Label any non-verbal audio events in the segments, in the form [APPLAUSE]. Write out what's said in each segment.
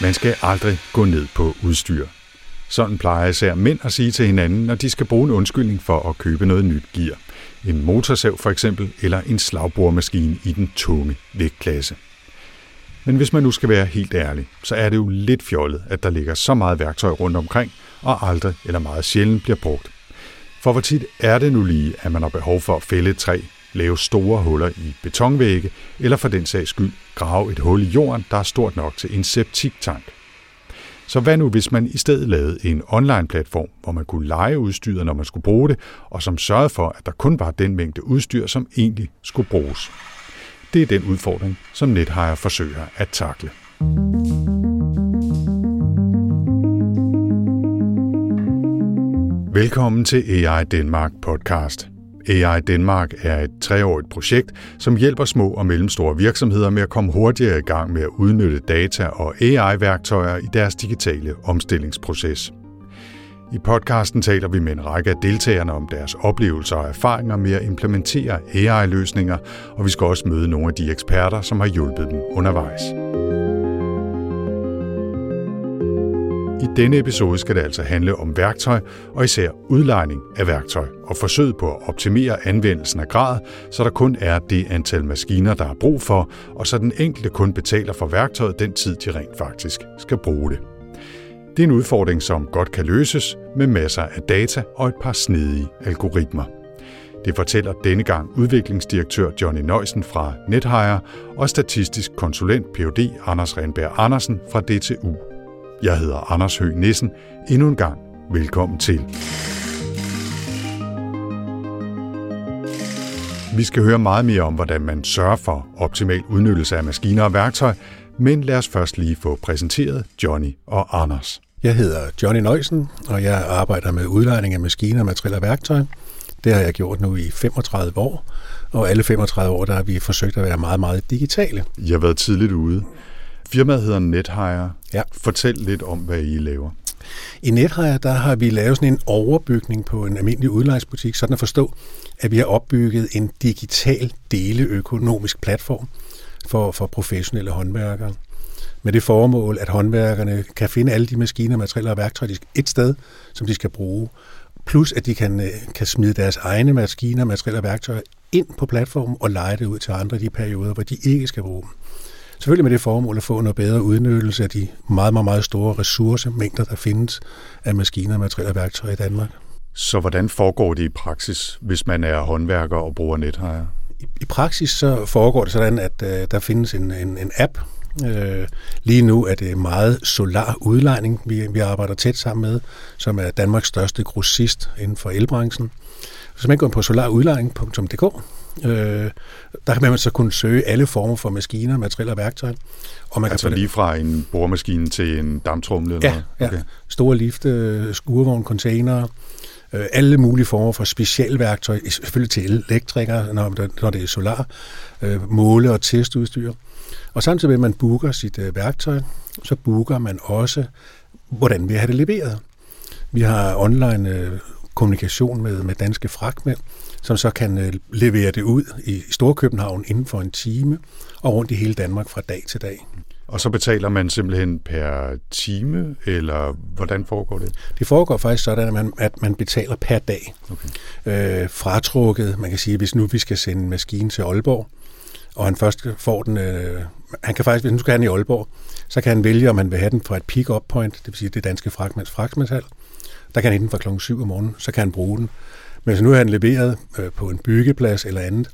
Man skal aldrig gå ned på udstyr. Sådan plejer især mænd at sige til hinanden, når de skal bruge en undskyldning for at købe noget nyt gear. En motorsav for eksempel, eller en slagboremaskine i den tunge vægtklasse. Men hvis man nu skal være helt ærlig, så er det jo lidt fjollet, at der ligger så meget værktøj rundt omkring, og aldrig eller meget sjældent bliver brugt. For hvor tit er det nu lige, at man har behov for at fælde et træ, lave store huller i betonvægge, eller for den sags skyld grave et hul i jorden, der er stort nok til en septiktank. Så hvad nu, hvis man i stedet lavede en online-platform, hvor man kunne lege udstyret, når man skulle bruge det, og som sørgede for, at der kun var den mængde udstyr, som egentlig skulle bruges? Det er den udfordring, som NetHire forsøger at takle. Velkommen til AI Danmark podcast. AI Danmark er et treårigt projekt, som hjælper små og mellemstore virksomheder med at komme hurtigere i gang med at udnytte data og AI-værktøjer i deres digitale omstillingsproces. I podcasten taler vi med en række af deltagerne om deres oplevelser og erfaringer med at implementere AI-løsninger, og vi skal også møde nogle af de eksperter, som har hjulpet dem undervejs. I denne episode skal det altså handle om værktøj, og især udlejning af værktøj, og forsøget på at optimere anvendelsen af grad, så der kun er det antal maskiner, der er brug for, og så den enkelte kun betaler for værktøjet den tid, de rent faktisk skal bruge det. Det er en udfordring, som godt kan løses med masser af data og et par snedige algoritmer. Det fortæller denne gang udviklingsdirektør Johnny Nøjsen fra NetHire og statistisk konsulent Ph.D. Anders Renberg Andersen fra DTU. Jeg hedder Anders Høgh Nissen. Endnu en gang velkommen til. Vi skal høre meget mere om, hvordan man sørger for optimal udnyttelse af maskiner og værktøj, men lad os først lige få præsenteret Johnny og Anders. Jeg hedder Johnny Nøjsen, og jeg arbejder med udlejning af maskiner, materialer og værktøj. Det har jeg gjort nu i 35 år, og alle 35 år der har vi forsøgt at være meget, meget digitale. I har været tidligt ude. Firmaet hedder NetHire. Ja. Fortæl lidt om, hvad I laver. I NetHire der har vi lavet sådan en overbygning på en almindelig udlejningsbutik, sådan at forstå, at vi har opbygget en digital deleøkonomisk platform for, for professionelle håndværkere. Med det formål, at håndværkerne kan finde alle de maskiner, materialer og værktøjer et sted, som de skal bruge. Plus at de kan, øh, kan smide deres egne maskiner, materialer og værktøjer ind på platformen og lege det ud til andre i de perioder, hvor de ikke skal bruge dem. Selvfølgelig med det formål at få noget bedre udnyttelse af de meget, meget, meget store ressourcemængder, der findes af maskiner, materialer og værktøjer i Danmark. Så hvordan foregår det i praksis, hvis man er håndværker og bruger NetHire? I, i praksis så foregår det sådan, at uh, der findes en, en, en app. Uh, lige nu er det meget solar udlejning, vi, vi arbejder tæt sammen med, som er Danmarks største grossist inden for elbranchen. Hvis man går på solarudlejning.dk, øh, der kan man så kunne søge alle former for maskiner, materialer og værktøj. Og man altså kan lige fra en boremaskine til en dammtrumle? Eller ja, ja. Okay. store lifte, skurvogn, container, øh, alle mulige former for specialværktøj, selvfølgelig til elektrikere, når, når det er solar, øh, måle- og testudstyr. Og samtidig med, at man booker sit øh, værktøj, så booker man også, hvordan vi har det leveret. Vi har online øh, kommunikation med, med danske fragtmænd, som så kan øh, levere det ud i Storkøbenhavn inden for en time og rundt i hele Danmark fra dag til dag. Og så betaler man simpelthen per time, eller hvordan foregår det? Det foregår faktisk sådan, at man, at man betaler per dag. Okay. Øh, fratrukket, man kan sige, hvis nu vi skal sende en maskine til Aalborg, og han først får den, øh, han kan faktisk, hvis nu skal han i Aalborg, så kan han vælge, om han vil have den fra et pick-up point, det vil sige det danske fragtmands fragtmetal. Der kan han hente den fra klokken 7 om morgenen, så kan han bruge den. Men hvis nu er han leveret øh, på en byggeplads eller andet,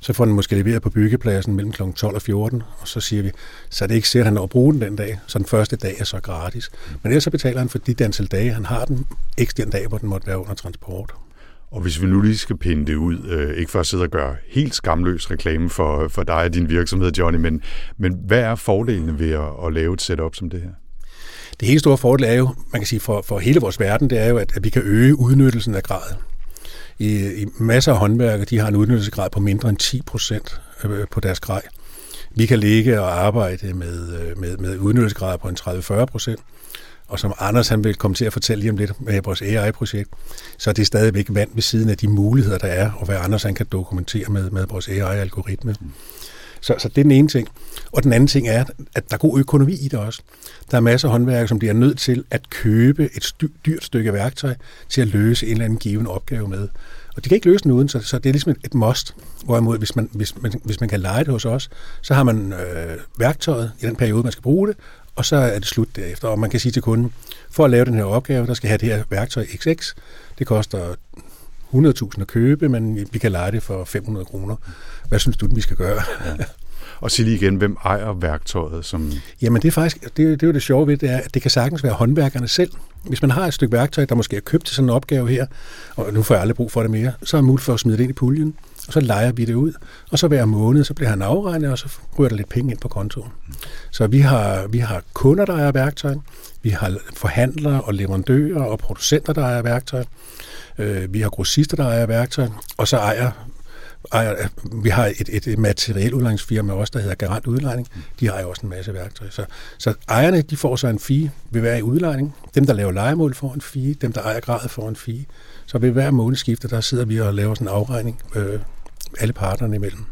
så får han måske leveret på byggepladsen mellem kl. 12 og 14, og så siger vi, så er det ikke sikkert, at han når at bruge den den dag, så den første dag er så gratis. Men ellers så betaler han for de antal dage, han har den, ikke den dag, hvor den måtte være under transport. Og hvis vi nu lige skal pinde det ud, øh, ikke for at sidde og gøre helt skamløs reklame for, for dig og din virksomhed, Johnny, men, men hvad er fordelene ved at, at lave et setup som det her? Det helt store fordel er jo, man kan sige for, for hele vores verden, det er jo, at, at vi kan øge udnyttelsen af grad. I, i masser af håndværkere, de har en udnyttelsesgrad på mindre end 10 procent øh, på deres grej. Vi kan ligge og arbejde med, øh, med, med udnyttelsesgrad på en 30-40 procent. Og som Anders han vil komme til at fortælle lige om lidt med vores AI-projekt, så er det stadigvæk vand ved siden af de muligheder, der er, og hvad Anders han kan dokumentere med, med vores AI-algoritme. Mm. Så, så det er den ene ting. Og den anden ting er, at der er god økonomi i det også. Der er masser af håndværkere, som bliver nødt til at købe et dyrt stykke værktøj til at løse en eller anden given opgave med. Og de kan ikke løse den uden, så, så det er ligesom et, et must. Hvorimod, hvis man, hvis, man, hvis man kan lege det hos os, så har man øh, værktøjet i den periode, man skal bruge det, og så er det slut derefter. Og man kan sige til kunden, for at lave den her opgave, der skal have det her værktøj XX. Det koster 100.000 at købe, men vi kan lege det for 500 kroner. Hvad synes du, vi skal gøre? Ja. Og sig lige igen, hvem ejer værktøjet? Som... Jamen det er faktisk, det, det er jo det sjove ved det, er, at det kan sagtens være håndværkerne selv. Hvis man har et stykke værktøj, der måske er købt til sådan en opgave her, og nu får jeg aldrig brug for det mere, så er det muligt for at smide det ind i puljen, og så leger vi det ud, og så hver måned, så bliver han afregnet, og så ryger der lidt penge ind på kontoen. Så vi har, vi har kunder, der ejer værktøj, vi har forhandlere og leverandører og producenter, der ejer værktøj, øh, vi har grossister, der ejer værktøj, og så ejer ejer, vi har et, et, et materiel udlejningsfirma også, der hedder Garant Udlejning. De har jo også en masse værktøj. Så, så ejerne, de får så en fee ved hver udlejning. Dem, der laver legemål, får en fee. Dem, der ejer gradet, får en fee. Så ved hver månedsskifte, der sidder vi og laver sådan en afregning øh, alle partnerne imellem.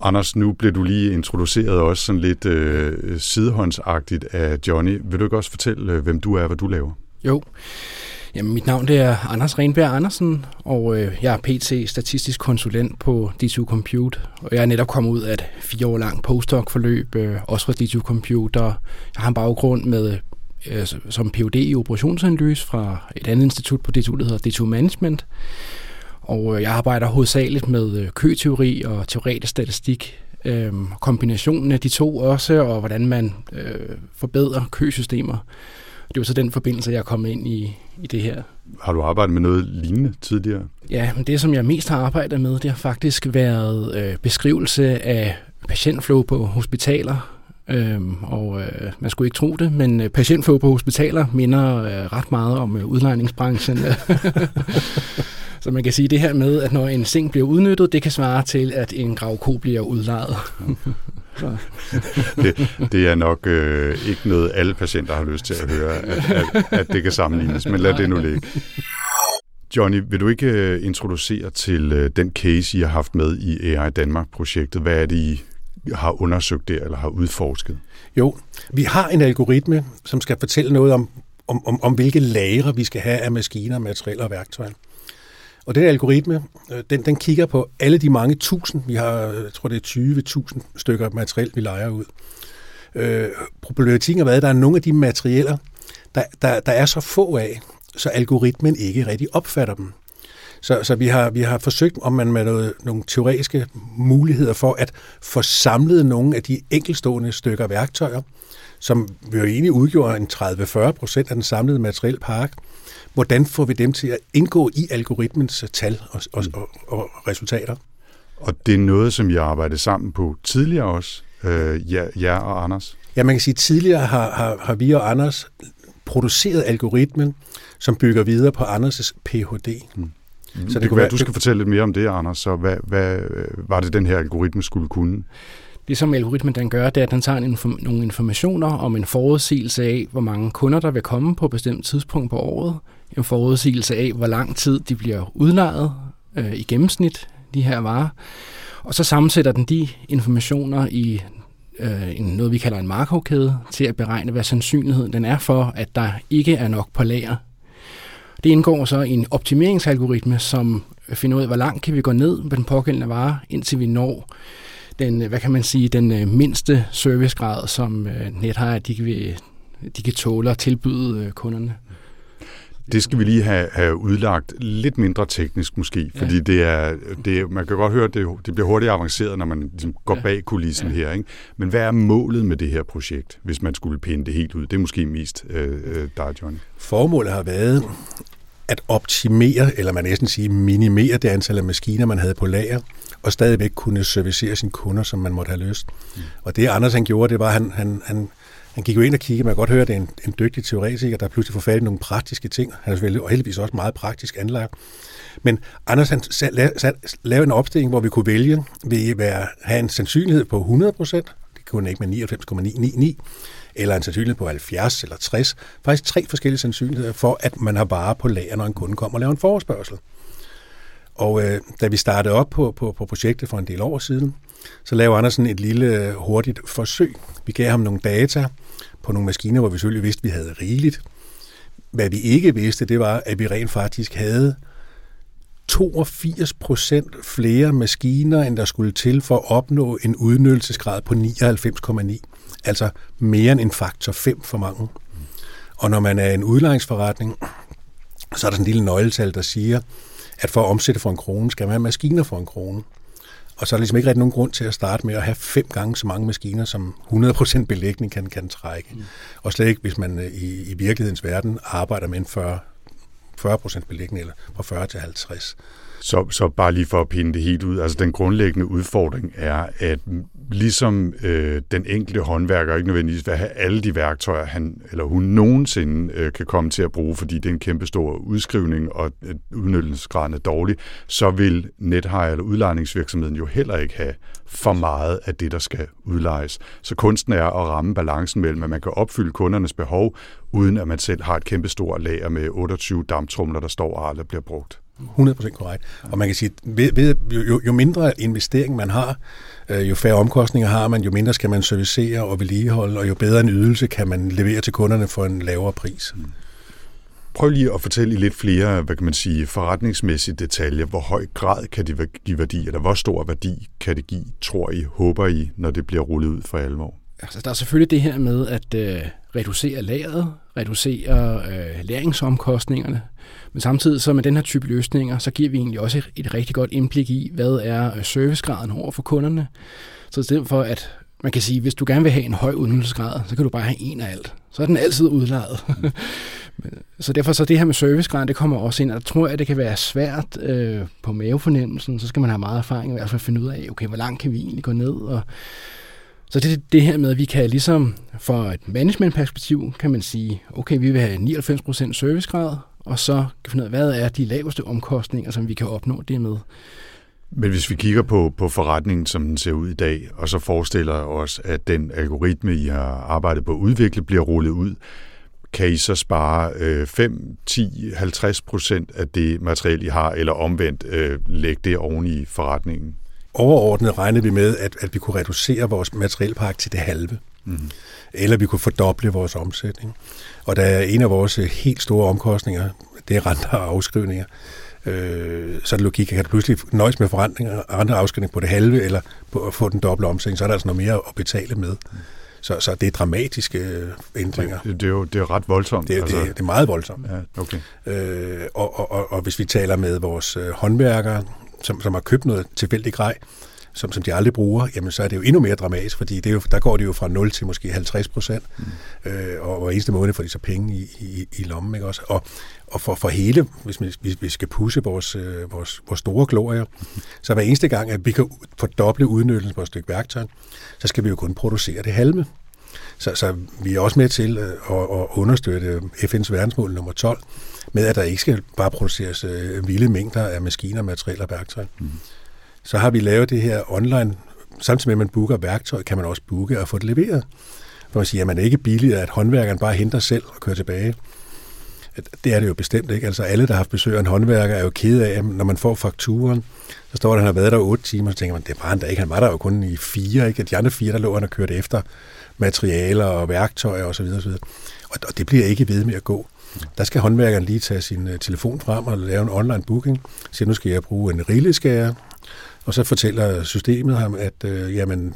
Anders, nu blev du lige introduceret også sådan lidt øh, sidehåndsagtigt af Johnny. Vil du ikke også fortælle, øh, hvem du er og hvad du laver? Jo. Jamen, mit navn det er Anders Renberg Andersen, og øh, jeg er PT statistisk konsulent på D2 Compute. Og jeg er netop kommet ud af et fire år langt postdoc-forløb, øh, også fra D2 Compute. Og jeg har en baggrund med øh, som Ph.D. i operationsanalyse fra et andet institut på D2, der hedder D2 Management. Og øh, jeg arbejder hovedsageligt med øh, køteori og teoretisk statistik. Øh, kombinationen af de to også, og hvordan man øh, forbedrer køsystemer. Det var så den forbindelse, jeg kommet ind i, i det her. Har du arbejdet med noget lignende tidligere? Ja, men det som jeg mest har arbejdet med, det har faktisk været øh, beskrivelse af patientflow på hospitaler. Øhm, og øh, man skulle ikke tro det, men øh, patientflow på hospitaler minder øh, ret meget om øh, udlejningsbranchen. [LAUGHS] Så man kan sige det her med, at når en seng bliver udnyttet, det kan svare til, at en gravko bliver udlejet det, det er nok øh, ikke noget, alle patienter har lyst til at høre, at, at, at det kan sammenlignes, men lad det nu ligge. Johnny, vil du ikke øh, introducere til øh, den case, I har haft med i AI Danmark-projektet? Hvad er det, I har undersøgt der, eller har udforsket? Jo, vi har en algoritme, som skal fortælle noget om, om, om, om hvilke lagre vi skal have af maskiner, materialer og værktøjer. Og den algoritme, øh, den, den kigger på alle de mange tusind, vi har, jeg tror det er 20.000 stykker materiel, vi leger ud. Øh, problematikken har været, at der er nogle af de materialer, der, der, der er så få af, så algoritmen ikke rigtig opfatter dem. Så, så vi, har, vi har forsøgt, om man med noget, nogle teoretiske muligheder for at få samlet nogle af de enkelstående stykker værktøjer, som jo egentlig udgjorde en 30-40 procent af den samlede materielpark, hvordan får vi dem til at indgå i algoritmens tal og, og, og, og resultater? Og det er noget, som jeg arbejdede sammen på tidligere også, øh, jer, jer og Anders? Ja, man kan sige, at tidligere har, har, har vi og Anders produceret algoritmen, som bygger videre på Anders' Ph.D. Mm. Så det, det kunne være, du skal fortælle lidt mere om det, Anders. Så hvad, hvad var det, den her algoritme skulle kunne? Det, som algoritmen den gør, det er, at den tager inform- nogle informationer om en forudsigelse af, hvor mange kunder, der vil komme på et bestemt tidspunkt på året. En forudsigelse af, hvor lang tid de bliver udlejet øh, i gennemsnit, de her varer. Og så sammensætter den de informationer i øh, en, noget, vi kalder en Markov-kæde, til at beregne, hvad sandsynligheden den er for, at der ikke er nok på lager. Det indgår så i en optimeringsalgoritme, som finder ud af, hvor langt kan vi gå ned med den pågældende vare, indtil vi når den, hvad kan man sige, den øh, mindste servicegrad, som øh, NetHire de kan, de kan tåle at tilbyde øh, kunderne. Det skal vi lige have, have udlagt lidt mindre teknisk måske, fordi ja. det er, det er, man kan godt høre, at det, det bliver hurtigt avanceret, når man ligesom går ja. bag kulissen ja. her. Ikke? Men hvad er målet med det her projekt, hvis man skulle pinde det helt ud? Det er måske mest øh, dig, Johnny. Formålet har været at optimere, eller man næsten sige minimere det antal af maskiner, man havde på lager, og stadigvæk kunne servicere sine kunder, som man måtte have lyst. Mm. Og det Anders han gjorde, det var, at han, han, han, han gik jo ind og kiggede, man kan godt høre, at det er en, en dygtig teoretiker, der pludselig får fat i nogle praktiske ting. Han er selvfølgelig og heldigvis også meget praktisk anlagt. Men Anders han lavede en opstilling, hvor vi kunne vælge, vil være, have en sandsynlighed på 100 procent, det kunne ikke med 99,999, eller en sandsynlighed på 70 eller 60. Faktisk tre forskellige sandsynligheder for, at man har varer på lager, når en kunde kommer og laver en forespørgsel. Og øh, da vi startede op på, på, på projektet for en del år siden, så lavede Andersen et lille øh, hurtigt forsøg. Vi gav ham nogle data på nogle maskiner, hvor vi selvfølgelig vidste, at vi havde rigeligt. Hvad vi ikke vidste, det var, at vi rent faktisk havde 82 procent flere maskiner, end der skulle til for at opnå en udnyttelsesgrad på 99,9. Altså mere end en faktor 5 for mange. Og når man er en udlejningsforretning, så er der sådan en lille nøgletal, der siger, at for at omsætte for en krone, skal man have maskiner for en krone. Og så er der ligesom ikke rigtig nogen grund til at starte med at have fem gange så mange maskiner, som 100% belægning kan, kan trække. Mm. Og slet ikke, hvis man øh, i, i virkelighedens verden arbejder med en 40, 40% belægning, eller fra 40 til 50. Så, så bare lige for at pinde det helt ud, altså den grundlæggende udfordring er, at ligesom øh, den enkelte håndværker ikke nødvendigvis vil have alle de værktøjer, han eller hun nogensinde øh, kan komme til at bruge, fordi det er en kæmpe stor udskrivning, og øh, udnyttelsesgraden er dårlig, så vil nethaj eller udlejningsvirksomheden jo heller ikke have for meget af det, der skal udlejes. Så kunsten er at ramme balancen mellem, at man kan opfylde kundernes behov, uden at man selv har et kæmpe stort lager med 28 damptrumler, der står og aldrig bliver brugt. 100% korrekt. Og man kan sige, ved, ved, jo, jo mindre investering man har, øh, jo færre omkostninger har man, jo mindre skal man servicere og vedligeholde, og jo bedre en ydelse kan man levere til kunderne for en lavere pris. Mm. Prøv lige at fortælle i lidt flere, hvad kan man sige, forretningsmæssige detaljer. Hvor høj grad kan det give værdi, eller hvor stor værdi kan det give, tror I, håber I, når det bliver rullet ud for alvor? Altså, der er selvfølgelig det her med at øh, reducere lageret, reducere øh, læringsomkostningerne, men samtidig så med den her type løsninger, så giver vi egentlig også et, et rigtig godt indblik i, hvad er øh, servicegraden over for kunderne. Så i stedet for, at man kan sige, hvis du gerne vil have en høj udnyttelsesgrad, så kan du bare have en af alt. Så er den altid udlejet. [LAUGHS] så derfor så det her med servicegrad, det kommer også ind, og jeg tror at det kan være svært øh, på mavefornemmelsen, så skal man have meget erfaring i hvert fald at finde ud af, okay, hvor langt kan vi egentlig gå ned, og så det det her med, at vi kan ligesom, for et managementperspektiv, kan man sige, okay, vi vil have 99% servicegrad, og så kan vi finde ud af, hvad er de laveste omkostninger, som vi kan opnå det med. Men hvis vi kigger på, på forretningen, som den ser ud i dag, og så forestiller os, at den algoritme, I har arbejdet på at udvikle, bliver rullet ud, kan I så spare øh, 5, 10, 50 procent af det materiale, I har, eller omvendt øh, lægge det oven i forretningen? Overordnet regnede vi med, at, at vi kunne reducere vores materielpark til det halve. Mm. Eller vi kunne fordoble vores omsætning. Og der er en af vores helt store omkostninger, det er renter og afskrivninger. Øh, så er det logik, kan du pludselig nøjes med forandringer, andre afskrivninger på det halve, eller på at få den doble omsætning, så er der altså noget mere at betale med. Så, så det er dramatiske øh, ændringer. Det, det, er jo det er ret voldsomt. Det, altså. det, det er meget voldsomt. Ja, okay. øh, og, og, og, og hvis vi taler med vores øh, håndværkere, som, som har købt noget tilfældigt grej, som, som de aldrig bruger, jamen så er det jo endnu mere dramatisk, fordi det er jo, der går det jo fra 0 til måske 50 procent, mm. øh, og hver eneste måned får de så penge i, i, i lommen. Ikke også? Og, og for, for hele, hvis vi, hvis vi skal pusse vores, øh, vores, vores store glorier, mm. [LAUGHS] så hver eneste gang, at vi kan fordoble udnyttelsen på et stykke værktøj, så skal vi jo kun producere det halve. Så, så vi er også med til at, at understøtte FN's verdensmål nummer 12, med at der ikke skal bare produceres øh, vilde mængder af maskiner, materialer og værktøj. Mm. Så har vi lavet det her online. Samtidig med, at man booker værktøj, kan man også booke og få det leveret. For man siger, at man er ikke billigere, at håndværkeren bare henter selv og kører tilbage. Det er det jo bestemt ikke. Altså alle, der har haft besøg af en håndværker, er jo kede af, når man får fakturen, så står der, at han har været der otte timer, så tænker man, det var han da ikke. Han var der jo kun i fire, ikke? De andre fire, der lå han og kørte efter materialer og værktøjer osv. osv. Og det bliver ikke ved med at gå. Der skal håndværkeren lige tage sin øh, telefon frem og lave en online booking. Så nu skal jeg bruge en rilleskærer, og så fortæller systemet ham, at øh, jamen,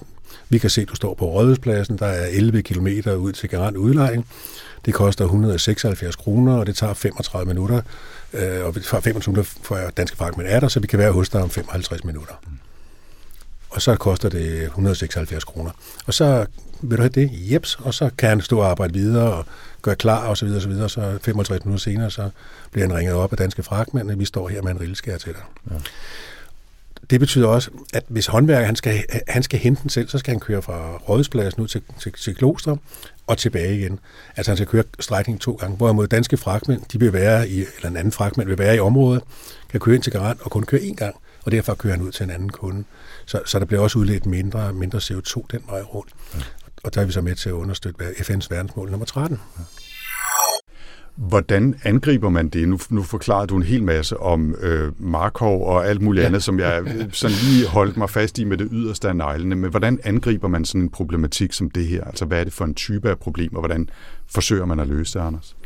vi kan se, at du står på rådhuspladsen, der er 11 km ud til garant udlejning. Det koster 176 kroner, og det tager 35 minutter. Øh, og fra 25 minutter får jeg danske fragtmænd er der, så vi kan være hos dig om 55 minutter. Og så koster det 176 kroner. Og så vil du have det? Jeps. Og så kan han stå og arbejde videre og gøre klar og så videre, og så videre. Så 65 minutter senere, så bliver han ringet op af danske fragtmænd, og vi står her med en rilleskær til dig. Ja. Det betyder også, at hvis håndværker han skal, han skal hente den selv, så skal han køre fra Rådhuspladsen ud til, til, til Kloster og tilbage igen. Altså han skal køre strækningen to gange, hvorimod danske fragtmænd, de vil være i, eller en anden fragtmænd vil være i området, kan køre ind til Garant og kun køre én gang, og derfor kører han ud til en anden kunde. Så, så der bliver også udledt mindre, mindre CO2 den vej rundt. Ja. Og der er vi så med til at understøtte FN's verdensmål nummer 13. Ja. Hvordan angriber man det? Nu, nu forklarede du en hel masse om øh, Markov og alt muligt ja. andet, som jeg sådan lige holdt mig fast i med det yderste af neglene. Men hvordan angriber man sådan en problematik som det her? Altså, hvad er det for en type af problem, og hvordan forsøger man at løse det, Anders?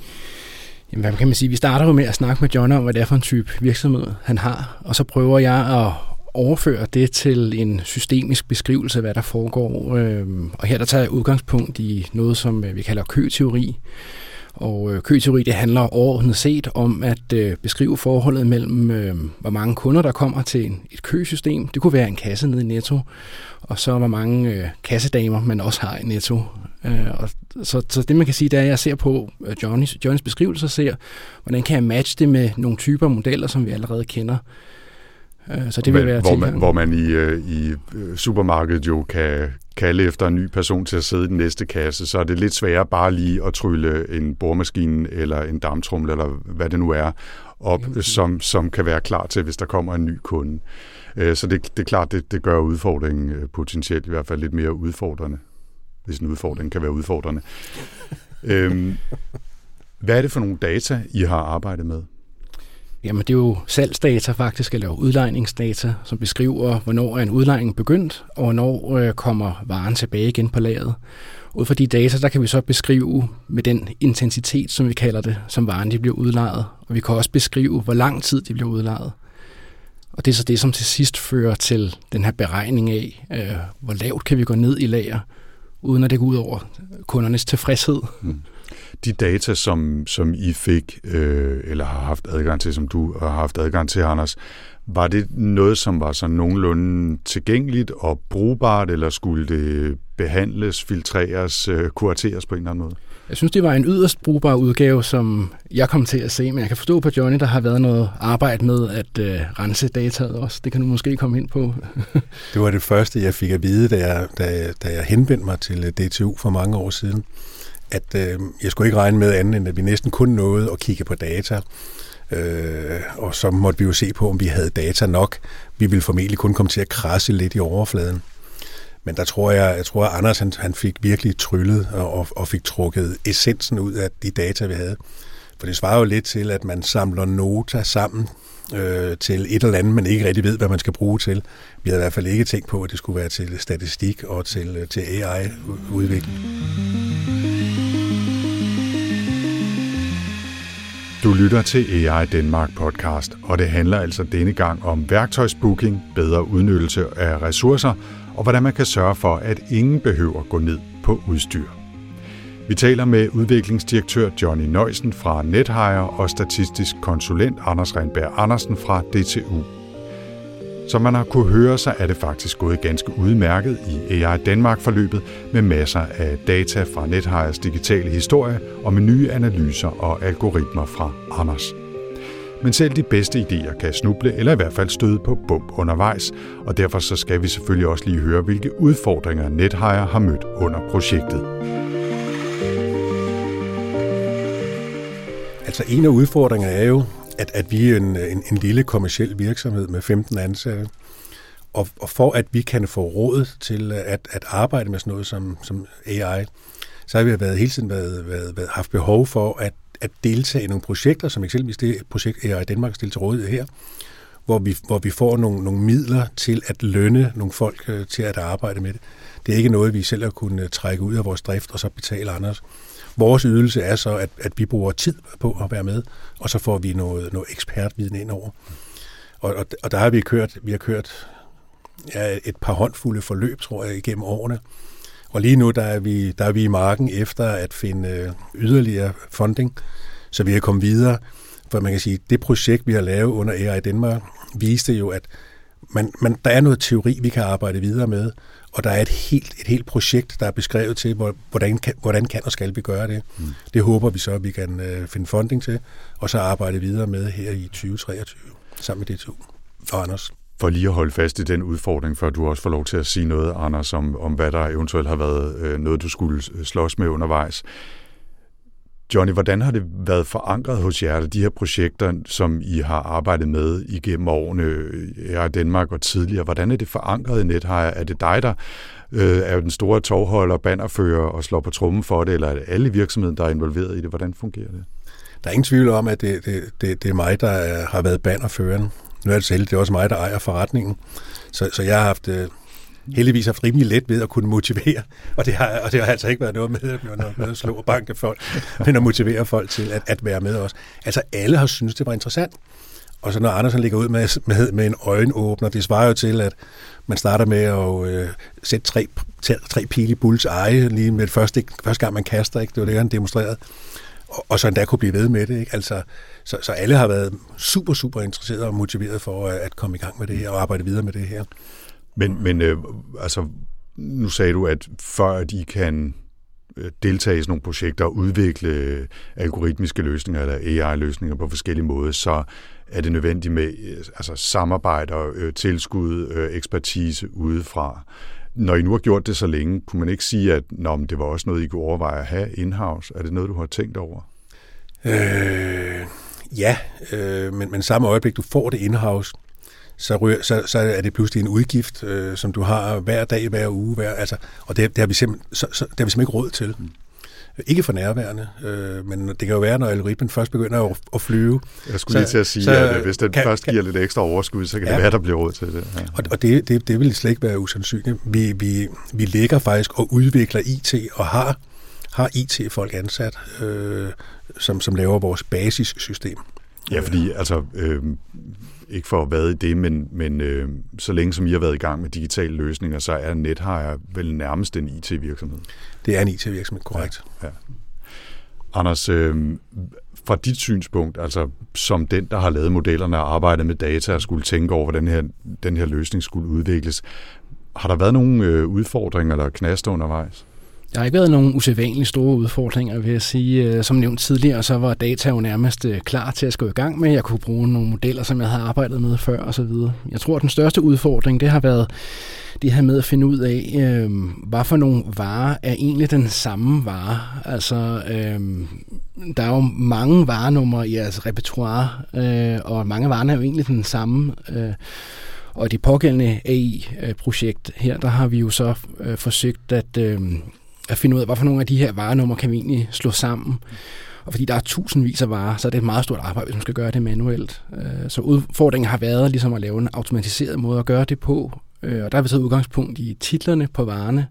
Jamen, hvad kan man sige? Vi starter jo med at snakke med John om, hvad det er for en type virksomhed, han har. Og så prøver jeg at overføre det til en systemisk beskrivelse af, hvad der foregår. Øhm, og her der tager jeg udgangspunkt i noget, som øh, vi kalder køteori. Og øh, køteori det handler overordnet set om at øh, beskrive forholdet mellem, øh, hvor mange kunder der kommer til en, et køsystem. Det kunne være en kasse nede i Netto, og så hvor mange øh, kassedamer man også har i Netto. Øh, og så, så det man kan sige, det er, at jeg ser på øh, Johnnys, Johnnys beskrivelser, ser, hvordan kan jeg matche det med nogle typer modeller, som vi allerede kender. Øh, så det vil være hvor man, hvor man i, øh, i supermarkedet jo kan kalde efter en ny person til at sidde i den næste kasse, så er det lidt sværere bare lige at trylle en boremaskine eller en damptrumle, eller hvad det nu er, op, som, som kan være klar til, hvis der kommer en ny kunde. Så det, det er klart, det, det gør udfordringen potentielt i hvert fald lidt mere udfordrende hvis en udfordring kan være udfordrende. [LAUGHS] øhm, hvad er det for nogle data, I har arbejdet med? Jamen, det er jo salgsdata faktisk, eller udlejningsdata, som beskriver, hvornår er en udlejning begyndt, og hvornår øh, kommer varen tilbage igen på lageret. Ud fra de data, der kan vi så beskrive med den intensitet, som vi kalder det, som varen de bliver udlejet. Og vi kan også beskrive, hvor lang tid de bliver udlejet. Og det er så det, som til sidst fører til den her beregning af, øh, hvor lavt kan vi gå ned i lager, uden at det går ud over kundernes tilfredshed. Mm. De data, som, som I fik, øh, eller har haft adgang til, som du har haft adgang til, Anders, var det noget, som var så nogenlunde tilgængeligt og brugbart, eller skulle det behandles, filtreres, øh, kurateres på en eller anden måde? Jeg synes, det var en yderst brugbar udgave, som jeg kom til at se, men jeg kan forstå på Johnny, der har været noget arbejde med at øh, rense dataet også. Det kan du måske komme ind på. det var det første, jeg fik at vide, da jeg, da, da jeg henvendte mig til øh, DTU for mange år siden, at øh, jeg skulle ikke regne med andet, end at vi næsten kun nåede at kigge på data. Øh, og så måtte vi jo se på, om vi havde data nok. Vi ville formentlig kun komme til at krasse lidt i overfladen. Men der tror jeg, jeg tror, at Anders han, han fik virkelig tryllet og, og fik trukket essensen ud af de data, vi havde. For det svarer jo lidt til, at man samler noter sammen øh, til et eller andet, man ikke rigtig ved, hvad man skal bruge til. Vi havde i hvert fald ikke tænkt på, at det skulle være til statistik og til, øh, til AI-udvikling. Lytter til AI Danmark podcast, og det handler altså denne gang om værktøjsbooking, bedre udnyttelse af ressourcer og hvordan man kan sørge for, at ingen behøver gå ned på udstyr. Vi taler med udviklingsdirektør Johnny Nøjsen fra NetHire og statistisk konsulent Anders Renberg Andersen fra DTU. Som man har kunne høre, så er det faktisk gået ganske udmærket i AI Danmark-forløbet med masser af data fra Nethajers digitale historie og med nye analyser og algoritmer fra Anders. Men selv de bedste idéer kan snuble eller i hvert fald støde på bump undervejs, og derfor så skal vi selvfølgelig også lige høre, hvilke udfordringer NetHire har mødt under projektet. Altså en af udfordringerne er jo, at, at vi er en, en, en lille kommersiel virksomhed med 15 ansatte, og, og for at vi kan få råd til at, at arbejde med sådan noget som, som AI, så har vi været, hele tiden været, været, været, haft behov for at at deltage i nogle projekter, som eksempelvis det projekt AI Danmark stiller til rådighed her, hvor vi, hvor vi får nogle, nogle midler til at lønne nogle folk øh, til at arbejde med det. Det er ikke noget, vi selv har kunnet trække ud af vores drift og så betale andres. Vores ydelse er så, at, at vi bruger tid på at være med, og så får vi noget, noget ekspertviden ind over. Og, og, og der har vi kørt, vi har kørt ja, et par håndfulde forløb, tror jeg, igennem årene, og lige nu der er, vi, der er vi i marken efter at finde øh, yderligere funding, så vi kan komme videre. For man kan sige, det projekt, vi har lavet under AI Danmark, viste jo, at man, man, der er noget teori, vi kan arbejde videre med, og der er et helt, et helt projekt, der er beskrevet til, hvordan kan, hvordan kan og skal vi gøre det. Mm. Det håber vi så, at vi kan øh, finde funding til, og så arbejde videre med her i 2023, sammen med DTU og Anders for lige at holde fast i den udfordring, før du også får lov til at sige noget, Anders, om, om hvad der eventuelt har været øh, noget, du skulle slås med undervejs. Johnny, hvordan har det været forankret hos jer, de her projekter, som I har arbejdet med igennem årene øh, her i Danmark og tidligere? Hvordan er det forankret i NetHire? Er det dig, der øh, er den store tovholder, bannerfører og slår på trummen for det, eller er det alle virksomheder, der er involveret i det? Hvordan fungerer det? Der er ingen tvivl om, at det, det, det, det er mig, der øh, har været bannerføreren. Nu er det selv, det er også mig, der ejer forretningen. Så, så jeg har haft, øh, heldigvis haft rimelig let ved at kunne motivere, og det har, og det har altså ikke været noget med, noget med at slå og banke folk, men at motivere folk til at, at være med os. Altså alle har syntes, det var interessant. Og så når Andersen ligger ud med, med, med en øjenåbner, det svarer jo til, at man starter med at øh, sætte tre, tre pile i Bulls eje, lige med det første, første gang man kaster, ikke? det var det, han demonstrerede. Og, og så endda kunne blive ved med det. Ikke? Altså, så, så alle har været super, super interesserede og motiveret for at, at komme i gang med det her og arbejde videre med det her. Men, men øh, altså, nu sagde du, at før at I kan øh, deltage i sådan nogle projekter og udvikle øh, algoritmiske løsninger eller AI-løsninger på forskellige måder, så er det nødvendigt med øh, altså samarbejde og øh, tilskud, øh, ekspertise udefra. Når I nu har gjort det så længe, kunne man ikke sige, at Nå, men det var også noget, I kunne overveje at have in-house? Er det noget, du har tænkt over? Øh, ja, øh, men, men samme øjeblik, du får det in-house, så, rør, så, så er det pludselig en udgift, øh, som du har hver dag, hver uge. Hver, altså, og det, det, har vi simpelthen, så, så, det har vi simpelthen ikke råd til. Mm. Ikke for nærværende, øh, men det kan jo være, når algoritmen først begynder at, at flyve. Jeg skulle så, lige til at sige, så, at hvis den kan, først giver kan, lidt ekstra overskud, så kan ja, det være, der bliver råd til det. Ja. Og, og det, det, det vil slet ikke være usandsynligt. Vi, vi, vi ligger faktisk og udvikler IT og har, har IT-folk ansat, øh, som, som laver vores basissystem. Ja, fordi altså, øh, ikke for at være i det, men, men øh, så længe som I har været i gang med digitale løsninger, så er NetHire vel nærmest en IT-virksomhed. Det er en IT-virksomhed, korrekt. Ja, ja. Anders, øh, fra dit synspunkt, altså som den, der har lavet modellerne og arbejdet med data og skulle tænke over, hvordan den her, den her løsning skulle udvikles, har der været nogle øh, udfordringer eller knaster undervejs? Der har ikke været nogen usædvanligt store udfordringer, vil jeg sige. Øh, som nævnt tidligere, så var data jo nærmest øh, klar til at gå i gang med. Jeg kunne bruge nogle modeller, som jeg havde arbejdet med før osv. Jeg tror, at den største udfordring, det har været det her med at finde ud af, øh, hvad for nogle varer er egentlig den samme vare. Altså, øh, der er jo mange varenumre i jeres repertoire, øh, og mange varer er jo egentlig den samme. Øh, og det pågældende AI-projekt her, der har vi jo så øh, forsøgt at, øh, at finde ud af, hvorfor nogle af de her varenumre kan vi egentlig slå sammen. Og fordi der er tusindvis af varer, så er det et meget stort arbejde, hvis man skal gøre det manuelt. Øh, så udfordringen har været ligesom at lave en automatiseret måde at gøre det på. Øh, og der har vi taget udgangspunkt i titlerne på varerne,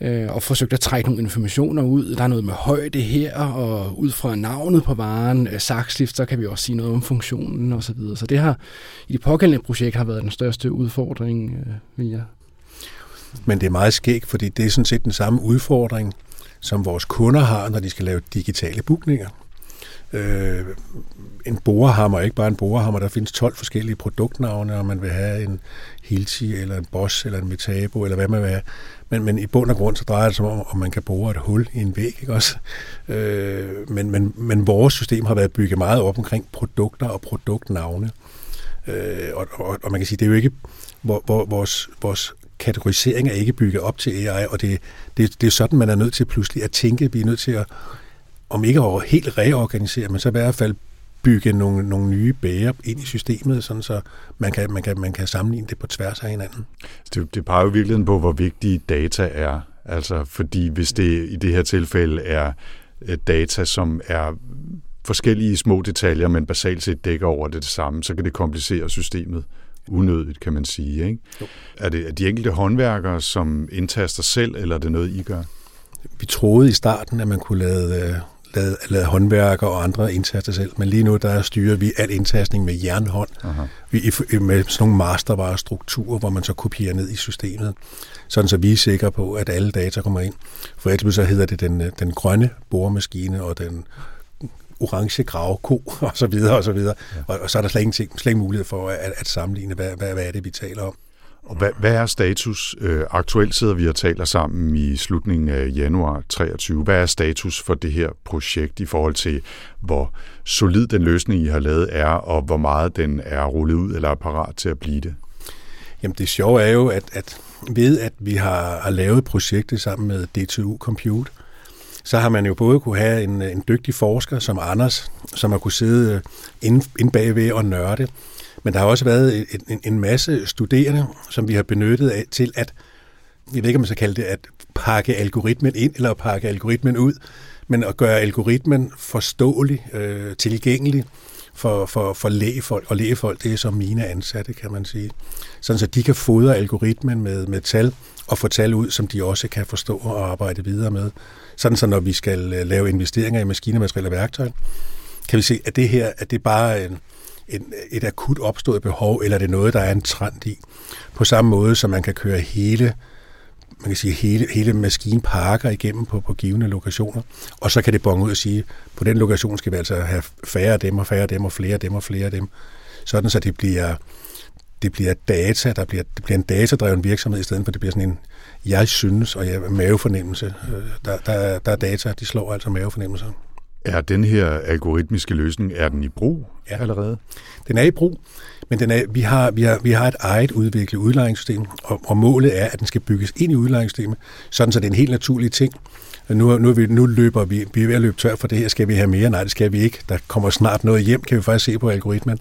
øh, og forsøgt at trække nogle informationer ud. Der er noget med højde her, og ud fra navnet på varen, sakslift, så kan vi også sige noget om funktionen osv. Så, videre. så det har i det pågældende projekt har været den største udfordring, vil jeg men det er meget skægt, fordi det er sådan set den samme udfordring, som vores kunder har, når de skal lave digitale bookninger. Øh, en borehammer ikke bare en borehammer, der findes 12 forskellige produktnavne, og man vil have en Hilti, eller en Boss, eller en Metabo, eller hvad man vil have. Men, men i bund og grund, så drejer det sig om, om man kan bore et hul i en væg, ikke også? Øh, men, men, men vores system har været bygget meget op omkring produkter og produktnavne. Øh, og, og, og man kan sige, det er jo ikke hvor, hvor, vores, vores kategorisering er ikke bygget op til AI, og det, det, det er sådan, man er nødt til pludselig at tænke. Vi er nødt til at, om ikke at helt reorganisere, men så i hvert fald bygge nogle, nogle nye bære ind i systemet, sådan så man kan, man, kan, man kan sammenligne det på tværs af hinanden. Altså, det, det peger jo virkelig på, hvor vigtige data er. Altså, fordi hvis det i det her tilfælde er øh, data, som er forskellige små detaljer, men basalt set dækker over det, det samme, så kan det komplicere systemet unødigt, kan man sige. Ikke? Er det de enkelte håndværkere, som indtaster selv, eller er det noget, I gør? Vi troede i starten, at man kunne lade, øh, lade, lade håndværkere og andre indtaste selv, men lige nu der styrer vi al indtastning med jernhånd, Aha. vi, med sådan nogle mastervarestrukturer, hvor man så kopierer ned i systemet, sådan så vi er sikre på, at alle data kommer ind. For ellers så hedder det den, den grønne boremaskine og den orange gravko [LAUGHS] og så videre og så videre. Ja. Og, og så er der slet, ingenting, slet ikke mulighed for at, at sammenligne, hvad, hvad, hvad er det, vi taler om. Og hvad, hvad er status? Øh, aktuelt sidder vi og taler sammen i slutningen af januar 23. Hvad er status for det her projekt i forhold til, hvor solid den løsning, I har lavet er, og hvor meget den er rullet ud eller er parat til at blive det? Jamen det sjove er jo, at, at ved at vi har, har lavet projektet sammen med DTU Compute, så har man jo både kunne have en, øh, en dygtig forsker som Anders, som har kunne sidde ind, inde, inde bagved og nørde, men der har også været en, en masse studerende, som vi har benyttet af til at, jeg ved ikke om man skal kalde det, at pakke algoritmen ind eller pakke algoritmen ud, men at gøre algoritmen forståelig, øh, tilgængelig for, for, for lægefolk, og lægefolk, det er som mine ansatte, kan man sige. Sådan så de kan fodre algoritmen med, med tal, og få tal ud, som de også kan forstå og arbejde videre med. Sådan så når vi skal øh, lave investeringer i maskiner, og værktøj, kan vi se, at det her at det bare en, en, et akut opstået behov, eller er det noget, der er en trend i. På samme måde, som man kan køre hele man kan sige, hele, hele maskinparker igennem på, på givende lokationer, og så kan det bonge ud og sige, på den lokation skal vi altså have færre af dem, og færre af dem, og flere af dem, og flere af dem, sådan så det bliver, det bliver data, der bliver, det bliver en datadreven virksomhed, i stedet for det bliver sådan en, jeg synes, og jeg, mavefornemmelse. Øh, der, der, der er data, de slår altså mavefornemmelser. Er den her algoritmiske løsning, er den i brug ja. allerede? Den er i brug, men den er, vi, har, vi, har, vi har et eget udviklet udlejringssystem, og, og målet er, at den skal bygges ind i udlejringssystemet, sådan så det er en helt naturlig ting. Nu, nu, vi, nu løber vi, vi er ved at løbe tør for det her. Skal vi have mere? Nej, det skal vi ikke. Der kommer snart noget hjem, kan vi faktisk se på algoritmen.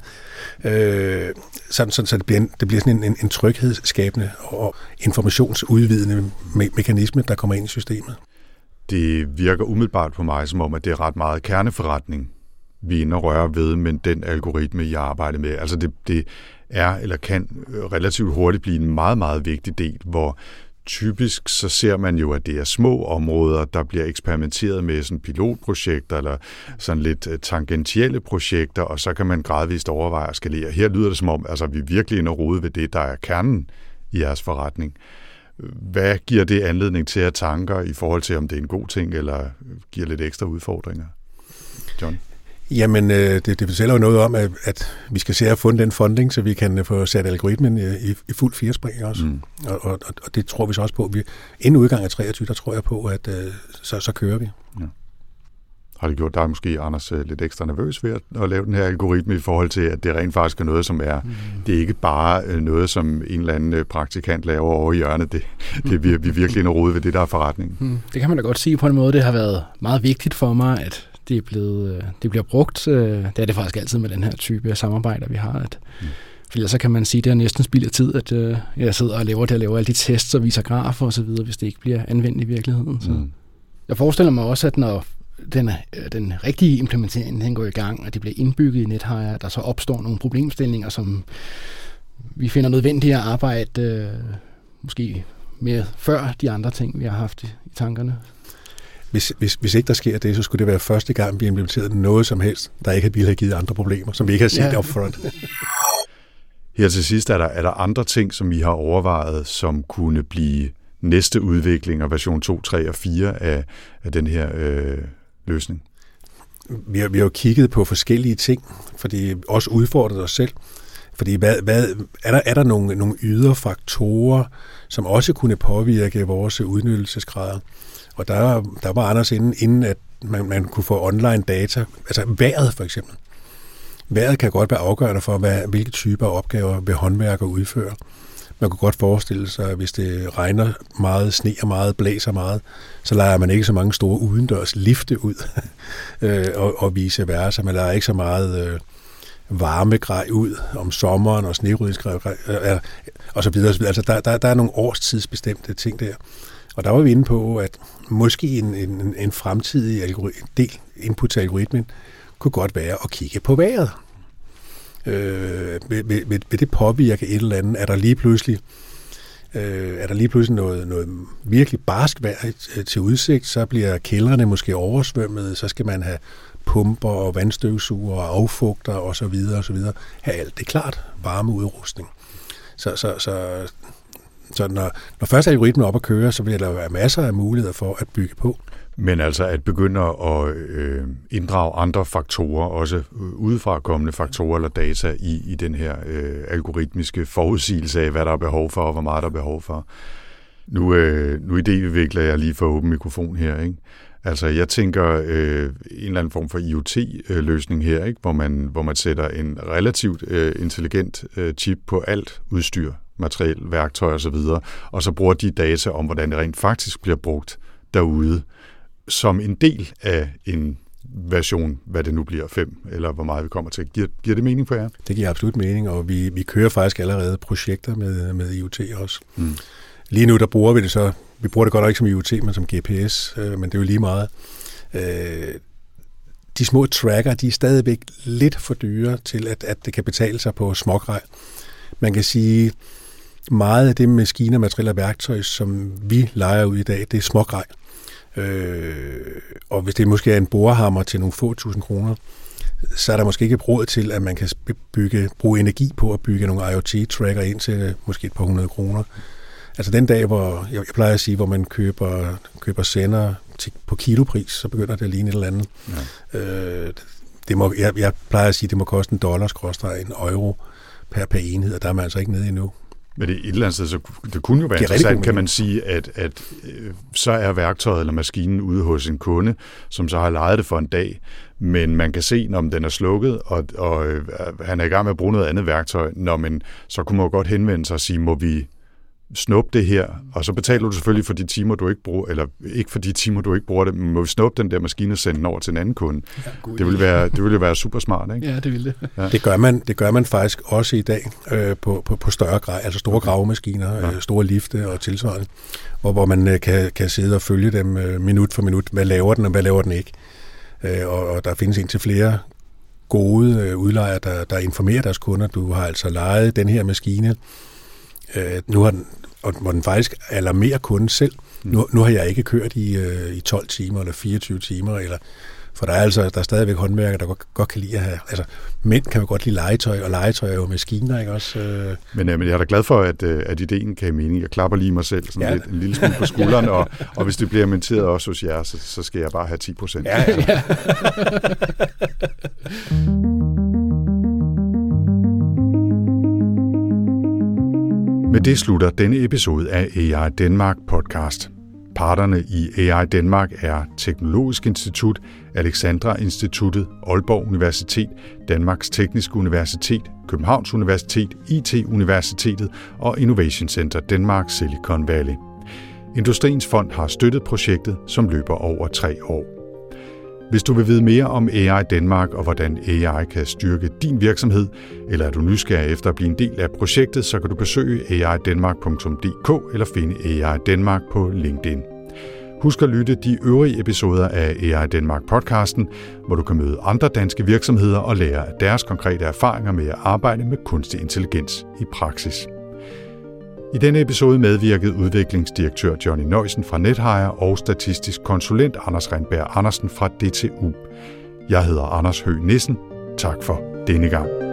Øh, sådan, sådan, så det bliver, en, det bliver sådan en, en, en tryghedsskabende og informationsudvidende me- mekanisme, der kommer ind i systemet. Det virker umiddelbart på mig som om, at det er ret meget kerneforretning, vi er inde og røre ved, men den algoritme, jeg arbejder med. Altså det, det er eller kan relativt hurtigt blive en meget, meget vigtig del, hvor typisk så ser man jo, at det er små områder, der bliver eksperimenteret med sådan pilotprojekter eller sådan lidt øh, tangentielle projekter, og så kan man gradvist overveje at skalere. Her lyder det som om, altså vi er virkelig er rode ved det, der er kernen i jeres forretning. Hvad giver det anledning til at tanker i forhold til, om det er en god ting, eller giver lidt ekstra udfordringer? John? Jamen, øh, det, det fortæller jo noget om, at, at vi skal se at fundet den funding, så vi kan øh, få sat algoritmen i, i fuld firespring også. Mm. Og, og, og det tror vi så også på. Vi, inden udgang af 23, der tror jeg på, at øh, så, så kører vi. Ja. Har det gjort dig måske, Anders, lidt ekstra nervøs ved at, at lave den her algoritme i forhold til, at det rent faktisk er noget, som er, mm. det er ikke bare noget, som en eller anden praktikant laver over i hjørnet. Det, det vi, vi virkelig en rode ved det, der er forretningen. Mm. Det kan man da godt sige på en måde. Det har været meget vigtigt for mig, at det, er blevet, øh, det bliver brugt. Øh, det er det faktisk altid med den her type samarbejder, vi har. At, mm. For så kan man sige, at det er næsten spild af tid, at øh, jeg sidder og laver det og laver alle de tests og viser grafer osv., hvis det ikke bliver anvendt i virkeligheden. Så. Mm. Jeg forestiller mig også, at når den, den rigtige implementering den går i gang, og det bliver indbygget i NetHire, der så opstår nogle problemstillinger, som vi finder nødvendigt at arbejde øh, måske med før de andre ting, vi har haft i, i tankerne hvis, hvis, hvis ikke der sker det, så skulle det være første gang, vi implementerede noget som helst, der ikke ville have givet andre problemer, som vi ikke har set ja. upfront. Her til sidst er der, er der andre ting, som vi har overvejet, som kunne blive næste udvikling og version 2, 3 og 4 af, af den her øh, løsning? Vi har, vi har jo kigget på forskellige ting, fordi også udfordret os selv. Fordi hvad, hvad, er, der, er der nogle, nogle ydre faktorer, som også kunne påvirke vores udnyttelsesgrader? Og der, der var Anders inden, inden at man, man kunne få online data, altså vejret for eksempel. Vejret kan godt være afgørende for, hvad, hvilke typer opgaver vil håndværker udføre. Man kunne godt forestille sig, at hvis det regner meget, sneer meget, blæser meget, så leger man ikke så mange store udendørs lifte ud [LAUGHS] øh, og, og vice versa. Man leger ikke så meget øh, varmegrej ud om sommeren og snerydningsgrej øh, øh, og så videre. Altså der, der, der er nogle årstidsbestemte ting der. Og der var vi inde på, at måske en, en, en fremtidig del input til algoritmen kunne godt være at kigge på vejret. Øh, vil, vil, vil det påvirke et eller andet? Er der lige pludselig øh, er der lige pludselig noget, noget virkelig barsk vejr øh, til udsigt, så bliver kældrene måske oversvømmet, så skal man have pumper og vandstøvsuger og affugter og så videre og så videre. Have alt det klart, varmeudrustning. Så, så, så så når, når først algoritmen er op at køre, så vil der være masser af muligheder for at bygge på. Men altså at begynde at øh, inddrage andre faktorer, også udefra kommende faktorer eller data i, i den her øh, algoritmiske forudsigelse af, hvad der er behov for og hvor meget der er behov for. Nu, øh, nu idéudvikler jeg lige for åben mikrofon her, ikke? Altså, jeg tænker øh, en eller anden form for IoT-løsning øh, her, ikke? Hvor, man, hvor man sætter en relativt øh, intelligent øh, chip på alt udstyr, materiel, værktøj osv., og, og så bruger de data om, hvordan det rent faktisk bliver brugt derude, som en del af en version, hvad det nu bliver, 5, eller hvor meget vi kommer til. Giver, giver det mening for jer? Det giver absolut mening, og vi, vi kører faktisk allerede projekter med, med IoT også. Mm. Lige nu, der bruger vi det så, vi bruger det godt nok ikke som IoT, men som GPS, øh, men det er jo lige meget. Øh, de små tracker, de er stadigvæk lidt for dyre til, at, at det kan betale sig på smågrej. Man kan sige, meget af det maskiner, materialer og værktøj, som vi leger ud i dag, det er smågrej. Øh, og hvis det måske er en borehammer til nogle få tusind kroner, så er der måske ikke råd til, at man kan bygge, bruge energi på at bygge nogle IoT-tracker ind til måske et par hundrede kroner. Altså den dag, hvor jeg, plejer at sige, hvor man køber, køber sender til, på kilopris, så begynder det at ligne et eller andet. Ja. Øh, det må, jeg, jeg plejer at sige, at det må koste en dollar, en euro per, per enhed, og der er man altså ikke nede endnu. Men det et eller andet sted, så det kunne jo være interessant, kan man sige, at, at øh, så er værktøjet eller maskinen ude hos en kunde, som så har lejet det for en dag, men man kan se, når den er slukket, og, og øh, han er i gang med at bruge noget andet værktøj, når man, så kunne man jo godt henvende sig og sige, må vi snuppe det her, og så betaler du selvfølgelig for de timer, du ikke bruger, eller ikke for de timer, du ikke bruger det, men må vi snuppe den der maskine og sende den over til en anden kunde. Ja, det ville være, det ville være super smart, ikke? Ja, det ville det. Ja. Det, gør man, det gør man faktisk også i dag øh, på, på, på større grad, altså store okay. gravemaskiner, ja. øh, store lifte og tilsvarende, hvor, hvor man øh, kan, kan sidde og følge dem øh, minut for minut. Hvad laver den, og hvad laver den ikke? Øh, og, og der findes indtil flere gode øh, udlejere, der, der informerer deres kunder. Du har altså lejet den her maskine, Øh, nu har den, og hvor den faktisk alarmerer kunden selv. Mm. Nu, nu har jeg ikke kørt i, øh, i 12 timer eller 24 timer, eller, for der er altså der er stadigvæk håndværkere, der godt, godt kan lide at have... Altså, mænd kan jo godt lide legetøj, og legetøj er jo maskiner, ikke også? Øh. Men, øh, men jeg er da glad for, at, øh, at ideen kan mening. Jeg klapper lige mig selv sådan ja. lidt, en lille smule på skulderen, og, og hvis det bliver menteret også hos jer, så, så skal jeg bare have 10 procent. Ja, ja. [LAUGHS] [LAUGHS] Med det slutter denne episode af AI Danmark podcast. Parterne i AI Danmark er Teknologisk Institut, Alexandra Instituttet, Aalborg Universitet, Danmarks Tekniske Universitet, Københavns Universitet, IT-universitetet og Innovation Center Danmark Silicon Valley. Industriens Fond har støttet projektet, som løber over tre år. Hvis du vil vide mere om AI Danmark og hvordan AI kan styrke din virksomhed, eller er du nysgerrig efter at blive en del af projektet, så kan du besøge aidanmark.dk eller finde AI Danmark på LinkedIn. Husk at lytte de øvrige episoder af AI Danmark podcasten, hvor du kan møde andre danske virksomheder og lære af deres konkrete erfaringer med at arbejde med kunstig intelligens i praksis. I denne episode medvirkede udviklingsdirektør Johnny Nøjsen fra Nethire og statistisk konsulent Anders Renberg Andersen fra DTU. Jeg hedder Anders Høgh Nissen. Tak for denne gang.